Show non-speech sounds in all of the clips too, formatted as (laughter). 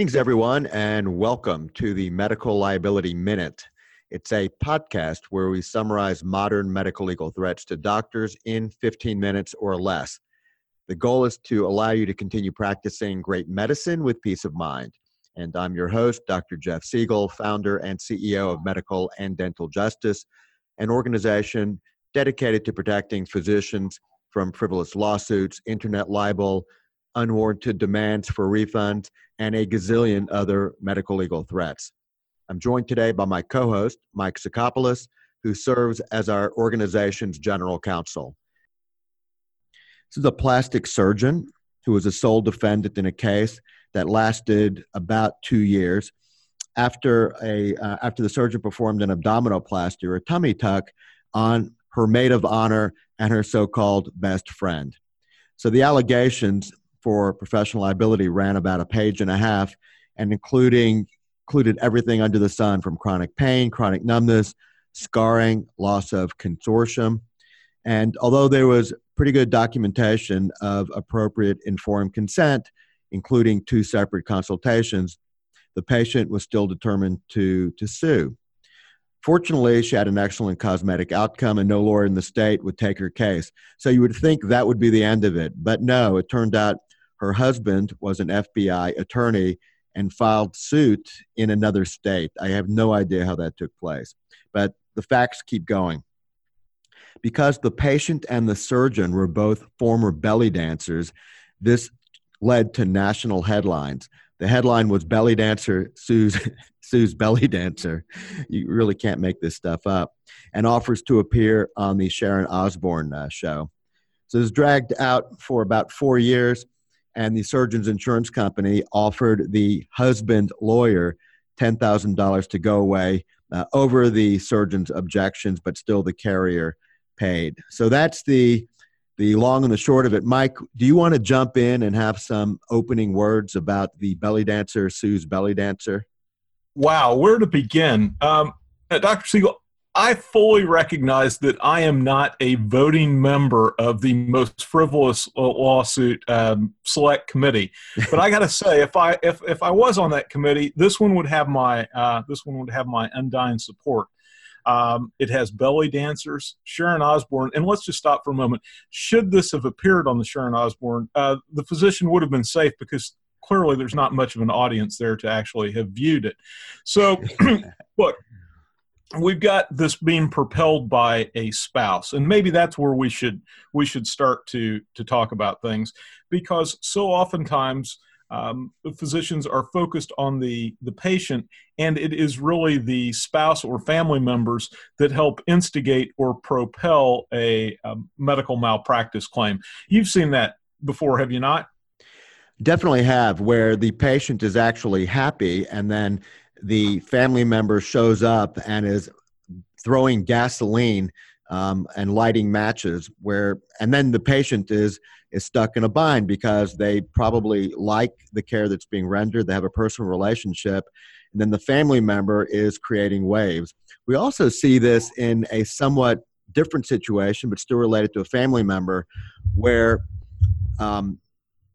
greetings, everyone, and welcome to the Medical Liability Minute. It's a podcast where we summarize modern medical legal threats to doctors in 15 minutes or less. The goal is to allow you to continue practicing great medicine with peace of mind. And I'm your host, Dr. Jeff Segal, founder and CEO of Medical and Dental Justice, an organization dedicated to protecting physicians from frivolous lawsuits, internet libel, unwarranted demands for refunds, and a gazillion other medical legal threats. I'm joined today by my co host, Mike Sacopulos, who serves as our organization's general counsel. This is a plastic surgeon who was a sole defendant in a case that lasted about two years. After, a, uh, after the surgeon performed an abdominoplasty or a tummy tuck on her maid of honor and her so called best friend. So the allegations for professional liability ran about a page and a half and including included everything under the sun from chronic pain, chronic numbness, scarring, loss of consortium. And although there was pretty good documentation of appropriate informed consent, including two separate consultations, the patient was still determined to, to sue. Fortunately, she had an excellent cosmetic outcome, and no lawyer in the state would take her case. So you would think that would be the end of it. But no, it turned out her husband was an FBI attorney and filed suit in another state. I have no idea how that took place, but the facts keep going. Because the patient and the surgeon were both former belly dancers, this led to national headlines. The headline was Belly Dancer sues, (laughs) sues Belly Dancer. You really can't make this stuff up. And offers to appear on the Sharon Osbourne uh, show. So it was dragged out for about four years and the surgeon's insurance company offered the husband lawyer $10,000 to go away uh, over the surgeon's objections, but still the carrier paid. So that's the the long and the short of it. Mike, do you want to jump in and have some opening words about the belly dancer sues belly dancer? Wow, where to begin? Um, uh, Dr. Segal, I fully recognize that I am not a voting member of the most frivolous lawsuit um, select committee, but I got to say, if I if if I was on that committee, this one would have my uh, this one would have my undying support. Um, it has belly dancers, Sharon Osbourne, and let's just stop for a moment. Should this have appeared on the Sharon Osbourne, uh, the physician would have been safe because clearly there's not much of an audience there to actually have viewed it. So, (clears throat) look, we've got this being propelled by a spouse and maybe that's where we should we should start to to talk about things because so oftentimes um, physicians are focused on the the patient and it is really the spouse or family members that help instigate or propel a, a medical malpractice claim. You've seen that before have you not? Definitely have where the patient is actually happy and then the family member shows up and is throwing gasoline um, and lighting matches where and then the patient is is stuck in a bind because they probably like the care that's being rendered. They have a personal relationship. And then the family member is creating waves. We also see this in a somewhat different situation but still related to a family member where um,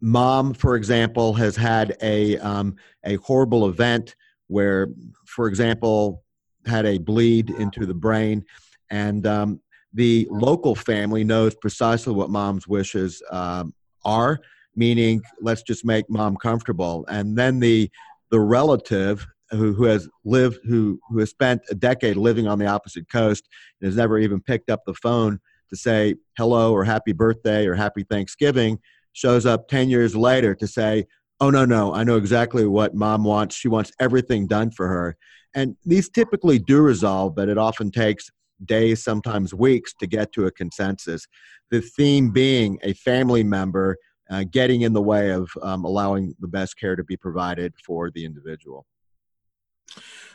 mom for example has had a um, a horrible event where, for example, had a bleed into the brain, and um, the local family knows precisely what mom's wishes um, are, meaning let's just make mom comfortable, and then the the relative who, who has lived who who has spent a decade living on the opposite coast and has never even picked up the phone to say hello or happy birthday or happy Thanksgiving shows up 10 years later to say oh no no i know exactly what mom wants. She wants everything done for her. And these typically do resolve but it often takes days sometimes weeks to get to a consensus. The theme being a family member uh, getting in the way of um, allowing the best care to be provided for the individual.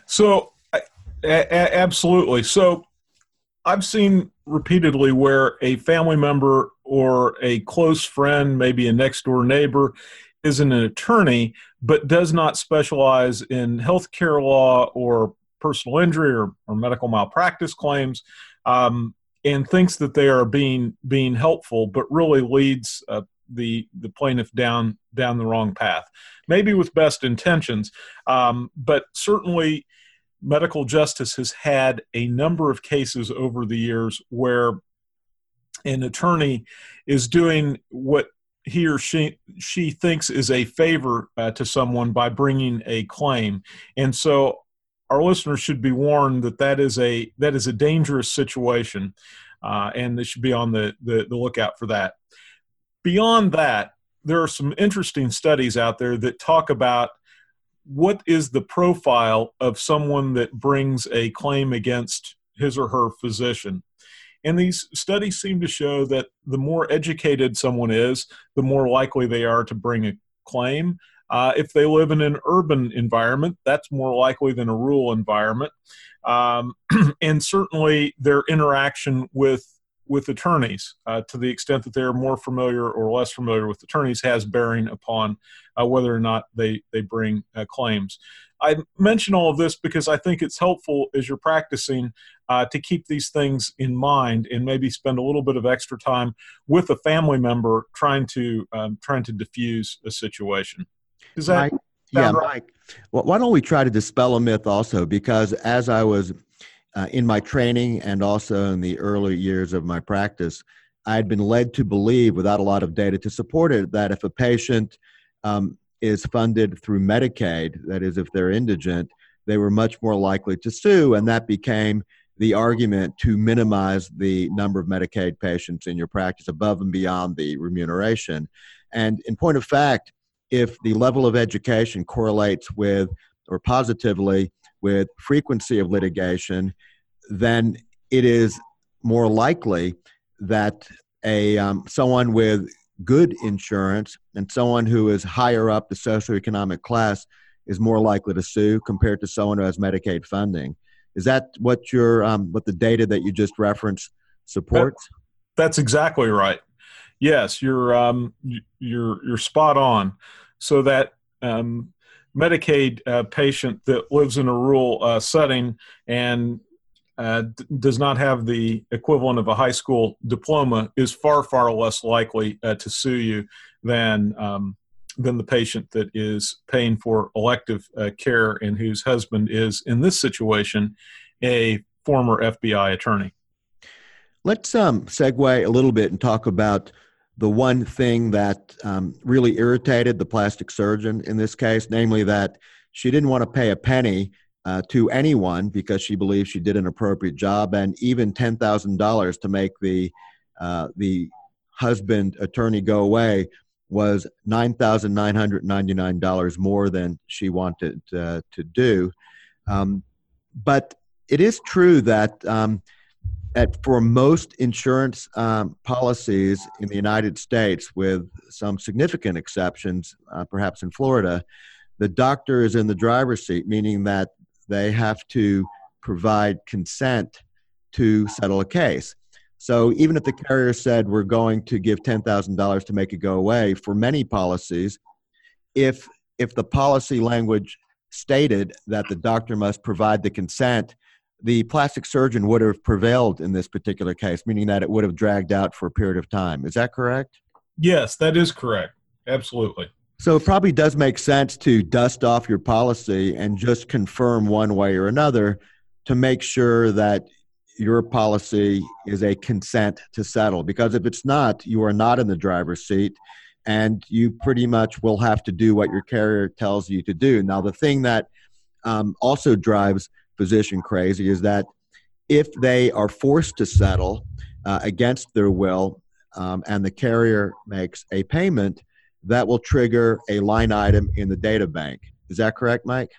So a- absolutely. So I've seen repeatedly where a family member or a close friend, maybe a next door neighbor, is an attorney but does not specialize in healthcare law or personal injury or, or medical malpractice claims um, and thinks that they are being being helpful but really leads uh, the the plaintiff down down the wrong path, maybe with best intentions, um, but certainly medical justice has had a number of cases over the years where an attorney is doing what he or she she thinks is a favor uh, to someone by bringing a claim. And so our listeners should be warned that that is a that is a dangerous situation uh, and they should be on the, the, the lookout for that. Beyond that there are some interesting studies out there that talk about what is the profile of someone that brings a claim against his or her physician and these studies seem to show that the more educated someone is, the more likely they are to bring a claim. Uh, if they live in an urban environment, that's more likely than a rural environment. Um, (clears throat) and certainly their interaction with with attorneys, uh, to the extent that they're more familiar or less familiar with attorneys, has bearing upon uh, whether or not they they bring uh, claims. I mention all of this because I think it's helpful as you're practicing uh, to keep these things in mind and maybe spend a little bit of extra time with a family member trying to um, trying to diffuse a situation. Is that Mike, yeah, right? Mike? Well, why don't we try to dispel a myth also? Because as I was uh, in my training and also in the early years of my practice, I had been led to believe, without a lot of data to support it, that if a patient um, is funded through Medicaid, that is, if they're indigent, they were much more likely to sue, and that became the argument to minimize the number of Medicaid patients in your practice above and beyond the remuneration. And in point of fact, if the level of education correlates with or positively with frequency of litigation, then it is more likely that a um, someone with good insurance and someone who is higher up the socioeconomic class is more likely to sue compared to someone who has Medicaid funding. Is that what your um, what the data that you just referenced supports? That, that's exactly right. Yes, you're um, you're you're spot on. So that um, Medicaid uh, patient that lives in a rural uh, setting and uh, does not have the equivalent of a high school diploma is far far less likely uh, to sue you than um, than the patient that is paying for elective uh, care and whose husband is in this situation a former FBI attorney. Let's um, segue a little bit and talk about the one thing that um, really irritated the plastic surgeon in this case, namely that she didn't want to pay a penny uh, to anyone because she believes she did an appropriate job, and even ten thousand dollars to make the uh, the husband attorney go away was nine thousand nine hundred ninety nine dollars more than she wanted uh, to do. Um, but it is true that um, at, for most insurance um, policies in the United States, with some significant exceptions, uh, perhaps in Florida, the doctor is in the driver's seat, meaning that they have to provide consent to settle a case. So even if the carrier said we're going to give $10,000 to make it go away, for many policies, if if the policy language stated that the doctor must provide the consent, the plastic surgeon would have prevailed in this particular case, meaning that it would have dragged out for a period of time. Is that correct? Yes, that is correct. Absolutely. So it probably does make sense to dust off your policy and just confirm one way or another to make sure that your policy is a consent to settle. Because if it's not, you are not in the driver's seat and you pretty much will have to do what your carrier tells you to do. Now, the thing that um, also drives physician crazy is that if they are forced to settle uh, against their will um, and the carrier makes a payment, that will trigger a line item in the data bank. Is that correct, Mike?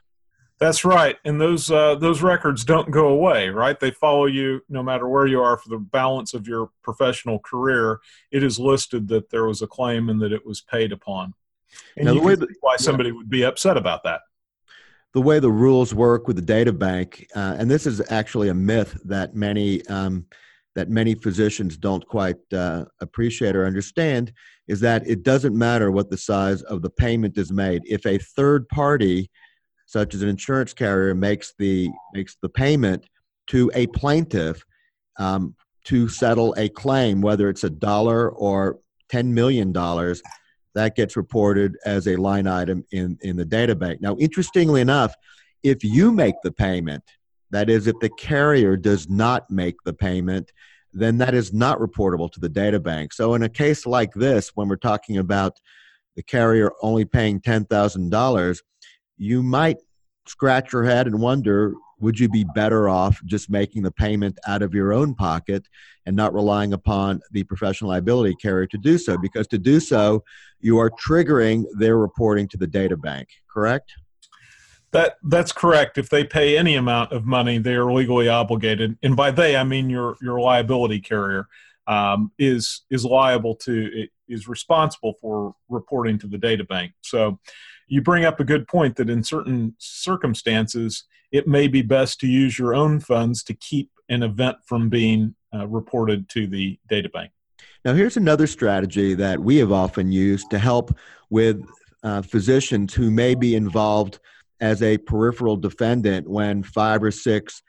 That's right, and those uh, those records don't go away, right? They follow you no matter where you are for the balance of your professional career. It is listed that there was a claim and that it was paid upon, and now, you can see why somebody yeah. would be upset about that. The way the rules work with the data bank, uh, and this is actually a myth that many um, that many physicians don't quite uh, appreciate or understand is that it doesn't matter what the size of the payment is made. If a third party, such as an insurance carrier, makes the makes the payment to a plaintiff um, to settle a claim, whether it's a dollar or $10 million, that gets reported as a line item in, in the data bank. Now, interestingly enough, if you make the payment, that is, if the carrier does not make the payment, then that is not reportable to the data bank. So, in a case like this, when we're talking about the carrier only paying $10,000, you might scratch your head and wonder would you be better off just making the payment out of your own pocket and not relying upon the professional liability carrier to do so? Because to do so, you are triggering their reporting to the data bank, correct? That that's correct. If they pay any amount of money, they are legally obligated, and by they I mean your your liability carrier um, is is liable to is responsible for reporting to the data bank. So, you bring up a good point that in certain circumstances, it may be best to use your own funds to keep an event from being uh, reported to the data bank. Now, here's another strategy that we have often used to help with uh, physicians who may be involved as a peripheral defendant when five or six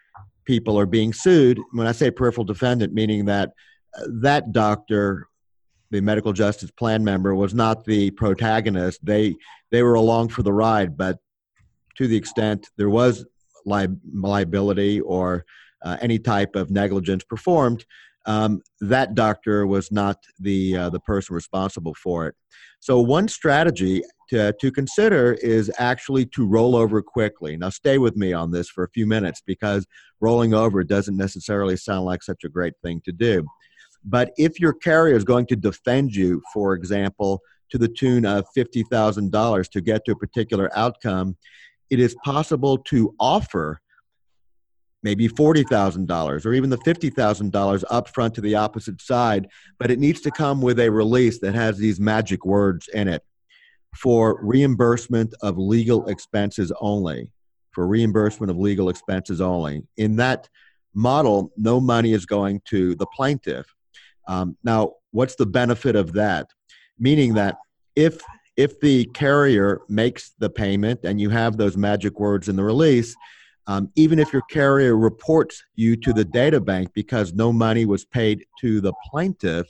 people are being sued. When I say peripheral defendant, meaning that uh, that doctor, the medical justice plan member, was not the protagonist. They they were along for the ride, but to the extent there was li- liability or uh, any type of negligence performed, um, that doctor was not the uh, the person responsible for it. So one strategy to, to consider is actually to roll over quickly. Now stay with me on this for a few minutes because rolling over doesn't necessarily sound like such a great thing to do. But if your carrier is going to defend you, for example, to the tune of $50,000 to get to a particular outcome, it is possible to offer maybe $40,000 or even the $50,000 up front to the opposite side, but it needs to come with a release that has these magic words in it for reimbursement of legal expenses only. For reimbursement of legal expenses only. In that model, no money is going to the plaintiff. Um, now, what's the benefit of that? Meaning that if if the carrier makes the payment and you have those magic words in the release, um, even if your carrier reports you to the data bank because no money was paid to the plaintiff,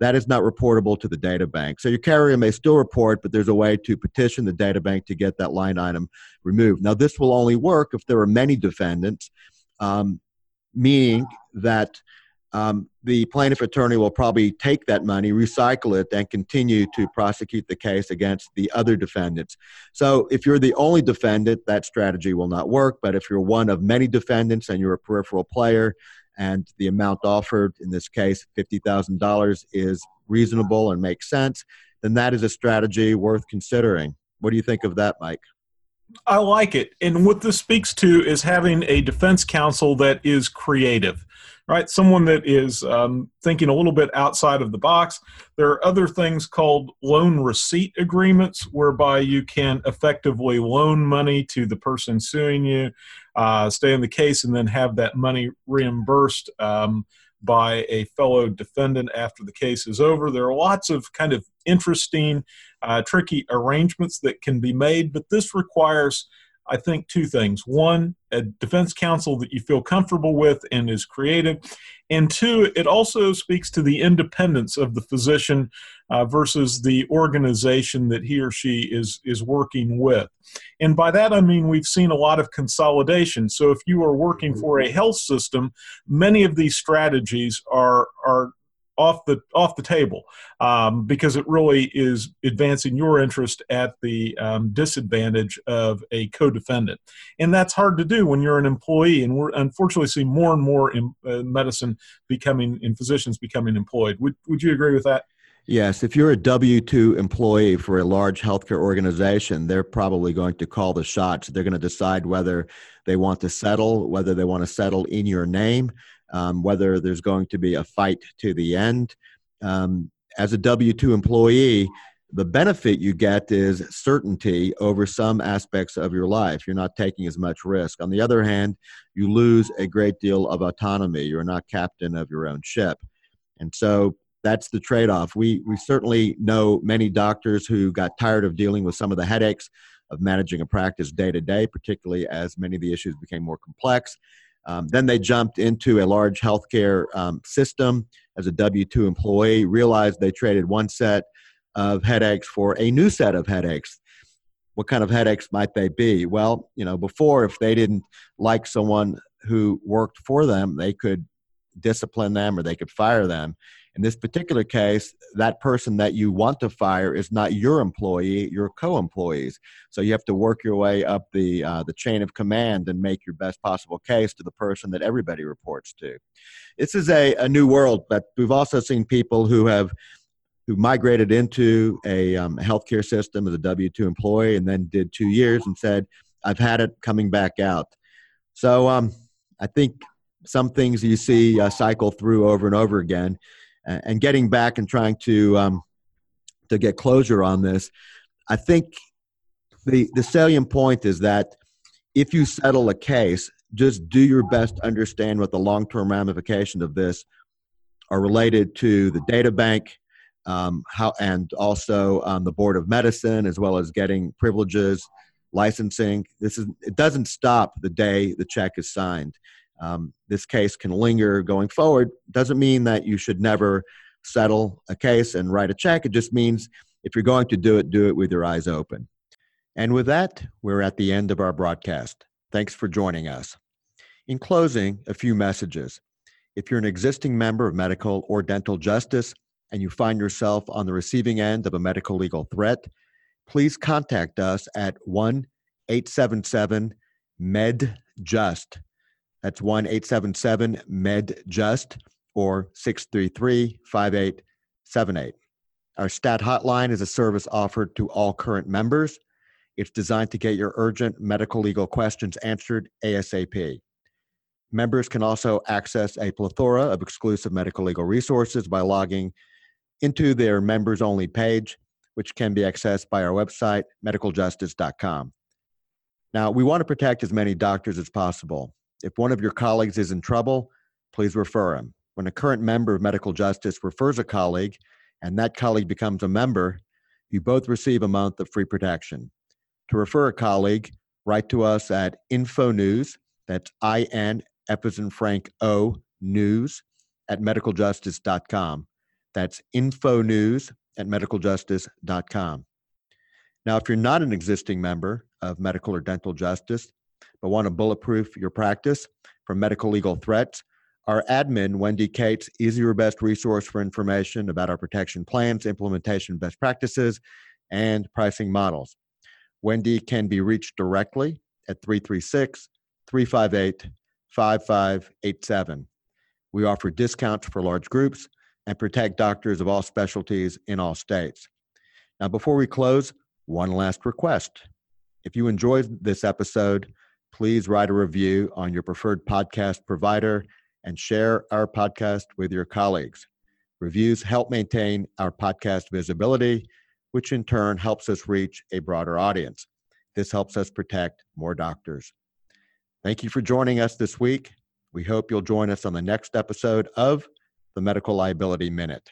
that is not reportable to the data bank. So your carrier may still report, but there's a way to petition the data bank to get that line item removed. Now, this will only work if there are many defendants, um, meaning that um, the plaintiff attorney will probably take that money, recycle it, and continue to prosecute the case against the other defendants. So, if you're the only defendant, that strategy will not work. But if you're one of many defendants and you're a peripheral player, and the amount offered, in this case, $50,000, is reasonable and makes sense, then that is a strategy worth considering. What do you think of that, Mike? I like it. And what this speaks to is having a defense counsel that is creative right? Someone that is um, thinking a little bit outside of the box. There are other things called loan receipt agreements, whereby you can effectively loan money to the person suing you, uh, stay in the case, and then have that money reimbursed. Um, by a fellow defendant after the case is over. There are lots of kind of interesting, uh, tricky arrangements that can be made, but this requires I think two things. One, a defense counsel that you feel comfortable with and is creative. And two, it also speaks to the independence of the physician uh, versus the organization that he or she is, is working with. And by that, I mean we've seen a lot of consolidation. So if you are working for a health system, many of these strategies are, are off the off the table um, because it really is advancing your interest at the um, disadvantage of a co-defendant, and that's hard to do when you're an employee. And we're unfortunately seeing more and more in uh, medicine becoming in physicians becoming employed. Would would you agree with that? Yes, if you're a W 2 employee for a large healthcare organization, they're probably going to call the shots. They're going to decide whether they want to settle, whether they want to settle in your name, um, whether there's going to be a fight to the end. Um, as a W 2 employee, the benefit you get is certainty over some aspects of your life. You're not taking as much risk. On the other hand, you lose a great deal of autonomy. You're not captain of your own ship. And so that's the trade off. We, we certainly know many doctors who got tired of dealing with some of the headaches of managing a practice day to day, particularly as many of the issues became more complex. Um, then they jumped into a large healthcare um, system as a W 2 employee, realized they traded one set of headaches for a new set of headaches. What kind of headaches might they be? Well, you know, before, if they didn't like someone who worked for them, they could discipline them or they could fire them. In this particular case, that person that you want to fire is not your employee, your co-employees. So you have to work your way up the uh, the chain of command and make your best possible case to the person that everybody reports to. This is a, a new world, but we've also seen people who have who migrated into a um, healthcare system as a W two employee and then did two years and said, "I've had it coming back out." So um, I think some things you see uh, cycle through over and over again and getting back and trying to um, to get closure on this, I think the the salient point is that if you settle a case, just do your best to understand what the long term ramifications of this are related to the data bank, um, how and also um, the board of medicine, as well as getting privileges, licensing. This is it doesn't stop the day the check is signed um, this case can linger going forward doesn't mean that you should never settle a case and write a check. It just means if you're going to do it, do it with your eyes open. And with that, we're at the end of our broadcast. Thanks for joining us. In closing, a few messages. If you're an existing member of medical or dental justice and you find yourself on the receiving end of a medical legal threat, please contact us at 1 877 MedJust. That's 1 877 MedJust or 633 5878. Our STAT hotline is a service offered to all current members. It's designed to get your urgent medical legal questions answered ASAP. Members can also access a plethora of exclusive medical legal resources by logging into their members only page, which can be accessed by our website, medicaljustice.com. Now, we want to protect as many doctors as possible. If one of your colleagues is in trouble, please refer him. When a current member of medical justice refers a colleague and that colleague becomes a member, you both receive a month of free protection. To refer a colleague, write to us at info news, that's I N in Frank O news at medicaljustice.com. That's info news at medicaljustice.com. Now, if you're not an existing member of medical or dental justice, but want to bulletproof your practice from medical legal threats, our admin, Wendy Cates, is your best resource for information about our protection plans, implementation best practices, and pricing models. Wendy can be reached directly at 336 358 5587. We offer discounts for large groups and protect doctors of all specialties in all states. Now, before we close, one last request. If you enjoyed this episode, please write a review on your preferred podcast provider and share our podcast with your colleagues. Reviews help maintain our podcast visibility, which in turn helps us reach a broader audience. This helps us protect more doctors. Thank you for joining us this week. We hope you'll join us on the next episode of the Medical Liability Minute.